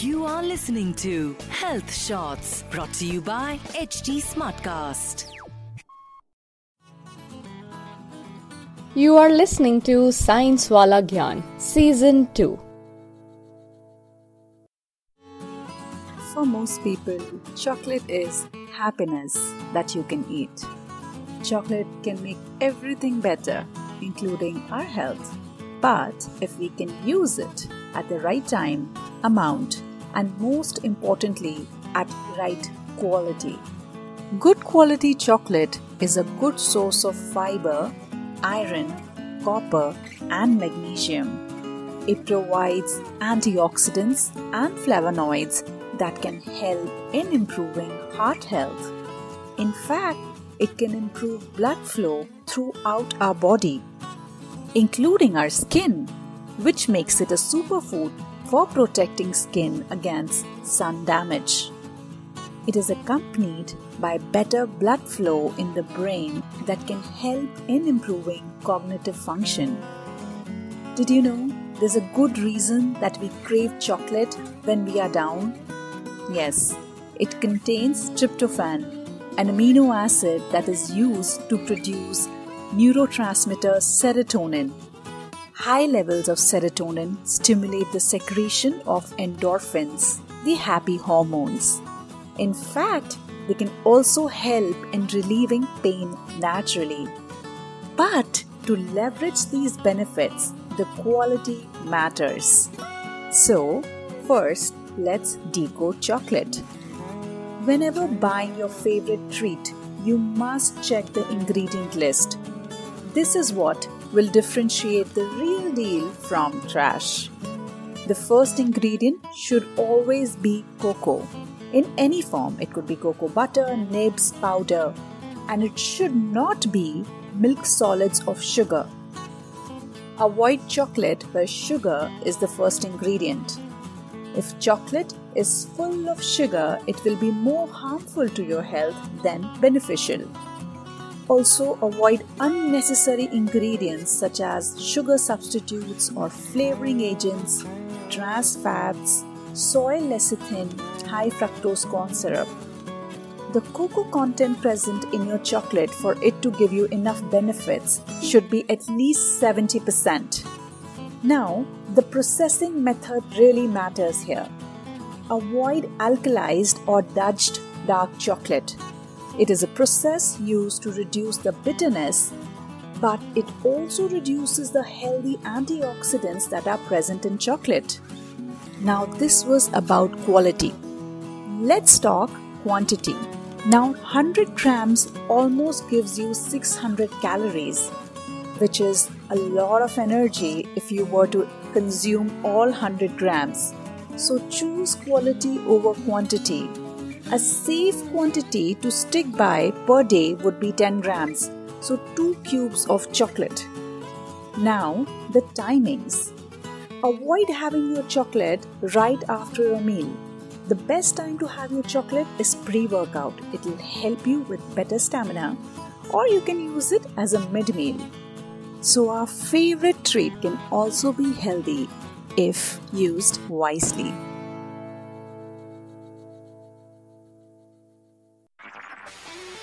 You are listening to Health Shots brought to you by HT Smartcast. You are listening to Science Wala Gyan, Season 2. For most people, chocolate is happiness that you can eat. Chocolate can make everything better, including our health. But if we can use it at the right time, amount, and most importantly, at right quality. Good quality chocolate is a good source of fiber, iron, copper, and magnesium. It provides antioxidants and flavonoids that can help in improving heart health. In fact, it can improve blood flow throughout our body, including our skin, which makes it a superfood for protecting skin against sun damage. It is accompanied by better blood flow in the brain that can help in improving cognitive function. Did you know there's a good reason that we crave chocolate when we are down? Yes, it contains tryptophan, an amino acid that is used to produce neurotransmitter serotonin High levels of serotonin stimulate the secretion of endorphins, the happy hormones. In fact, they can also help in relieving pain naturally. But to leverage these benefits, the quality matters. So, first, let's decode chocolate. Whenever buying your favorite treat, you must check the ingredient list. This is what will differentiate the real deal from trash. The first ingredient should always be cocoa. In any form, it could be cocoa butter, nibs, powder, and it should not be milk solids of sugar. Avoid chocolate where sugar is the first ingredient. If chocolate is full of sugar, it will be more harmful to your health than beneficial. Also, avoid unnecessary ingredients such as sugar substitutes or flavoring agents, trans fats, soy lecithin, high fructose corn syrup. The cocoa content present in your chocolate for it to give you enough benefits should be at least 70%. Now, the processing method really matters here. Avoid alkalized or dutched dark chocolate it is a process used to reduce the bitterness, but it also reduces the healthy antioxidants that are present in chocolate. Now, this was about quality. Let's talk quantity. Now, 100 grams almost gives you 600 calories, which is a lot of energy if you were to consume all 100 grams. So, choose quality over quantity a safe quantity to stick by per day would be 10 grams, so 2 cubes of chocolate. Now, the timings. Avoid having your chocolate right after a meal. The best time to have your chocolate is pre workout. It will help you with better stamina, or you can use it as a mid meal. So, our favorite treat can also be healthy if used wisely.